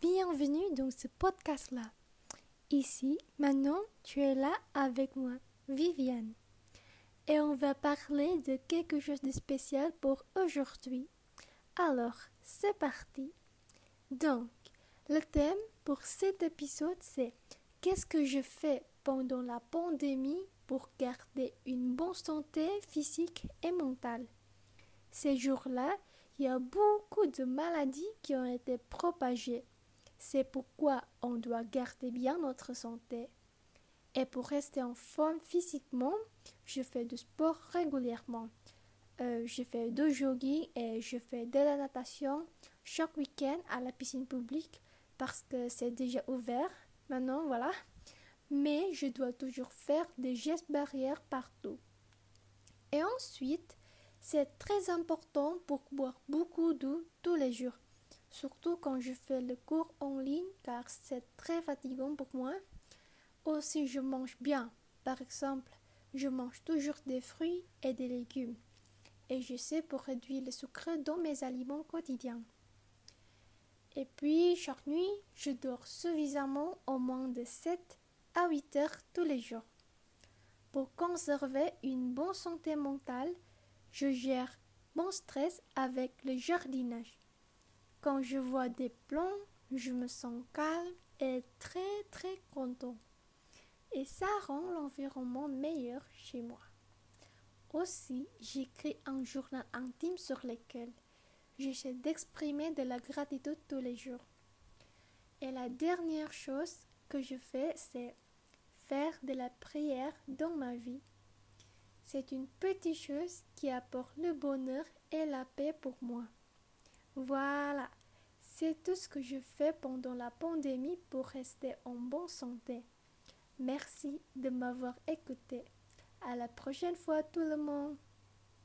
bienvenue dans ce podcast-là. Ici, maintenant, tu es là avec moi, Viviane. Et on va parler de quelque chose de spécial pour aujourd'hui. Alors, c'est parti. Donc, le thème pour cet épisode, c'est Qu'est-ce que je fais pendant la pandémie pour garder une bonne santé physique et mentale? Ces jours-là, il y a beaucoup de maladies qui ont été propagées. C'est pourquoi on doit garder bien notre santé. Et pour rester en forme physiquement, je fais du sport régulièrement. Euh, je fais du jogging et je fais de la natation chaque week-end à la piscine publique parce que c'est déjà ouvert. Maintenant, voilà. Mais je dois toujours faire des gestes barrières partout. Et ensuite, c'est très important pour boire beaucoup d'eau tous les jours, surtout quand je fais le cours en ligne car c'est très fatigant pour moi. Aussi, je mange bien. Par exemple, je mange toujours des fruits et des légumes. Et je sais pour réduire le sucre dans mes aliments quotidiens. Et puis, chaque nuit, je dors suffisamment au moins de 7 à 8 heures tous les jours. Pour conserver une bonne santé mentale, je gère mon stress avec le jardinage. Quand je vois des plantes, je me sens calme et très très content. Et ça rend l'environnement meilleur chez moi. Aussi, j'écris un journal intime sur lequel j'essaie d'exprimer de la gratitude tous les jours. Et la dernière chose que je fais, c'est faire de la prière dans ma vie. C'est une petite chose qui apporte le bonheur et la paix pour moi. Voilà, c'est tout ce que je fais pendant la pandémie pour rester en bonne santé. Merci de m'avoir écouté. À la prochaine fois tout le monde.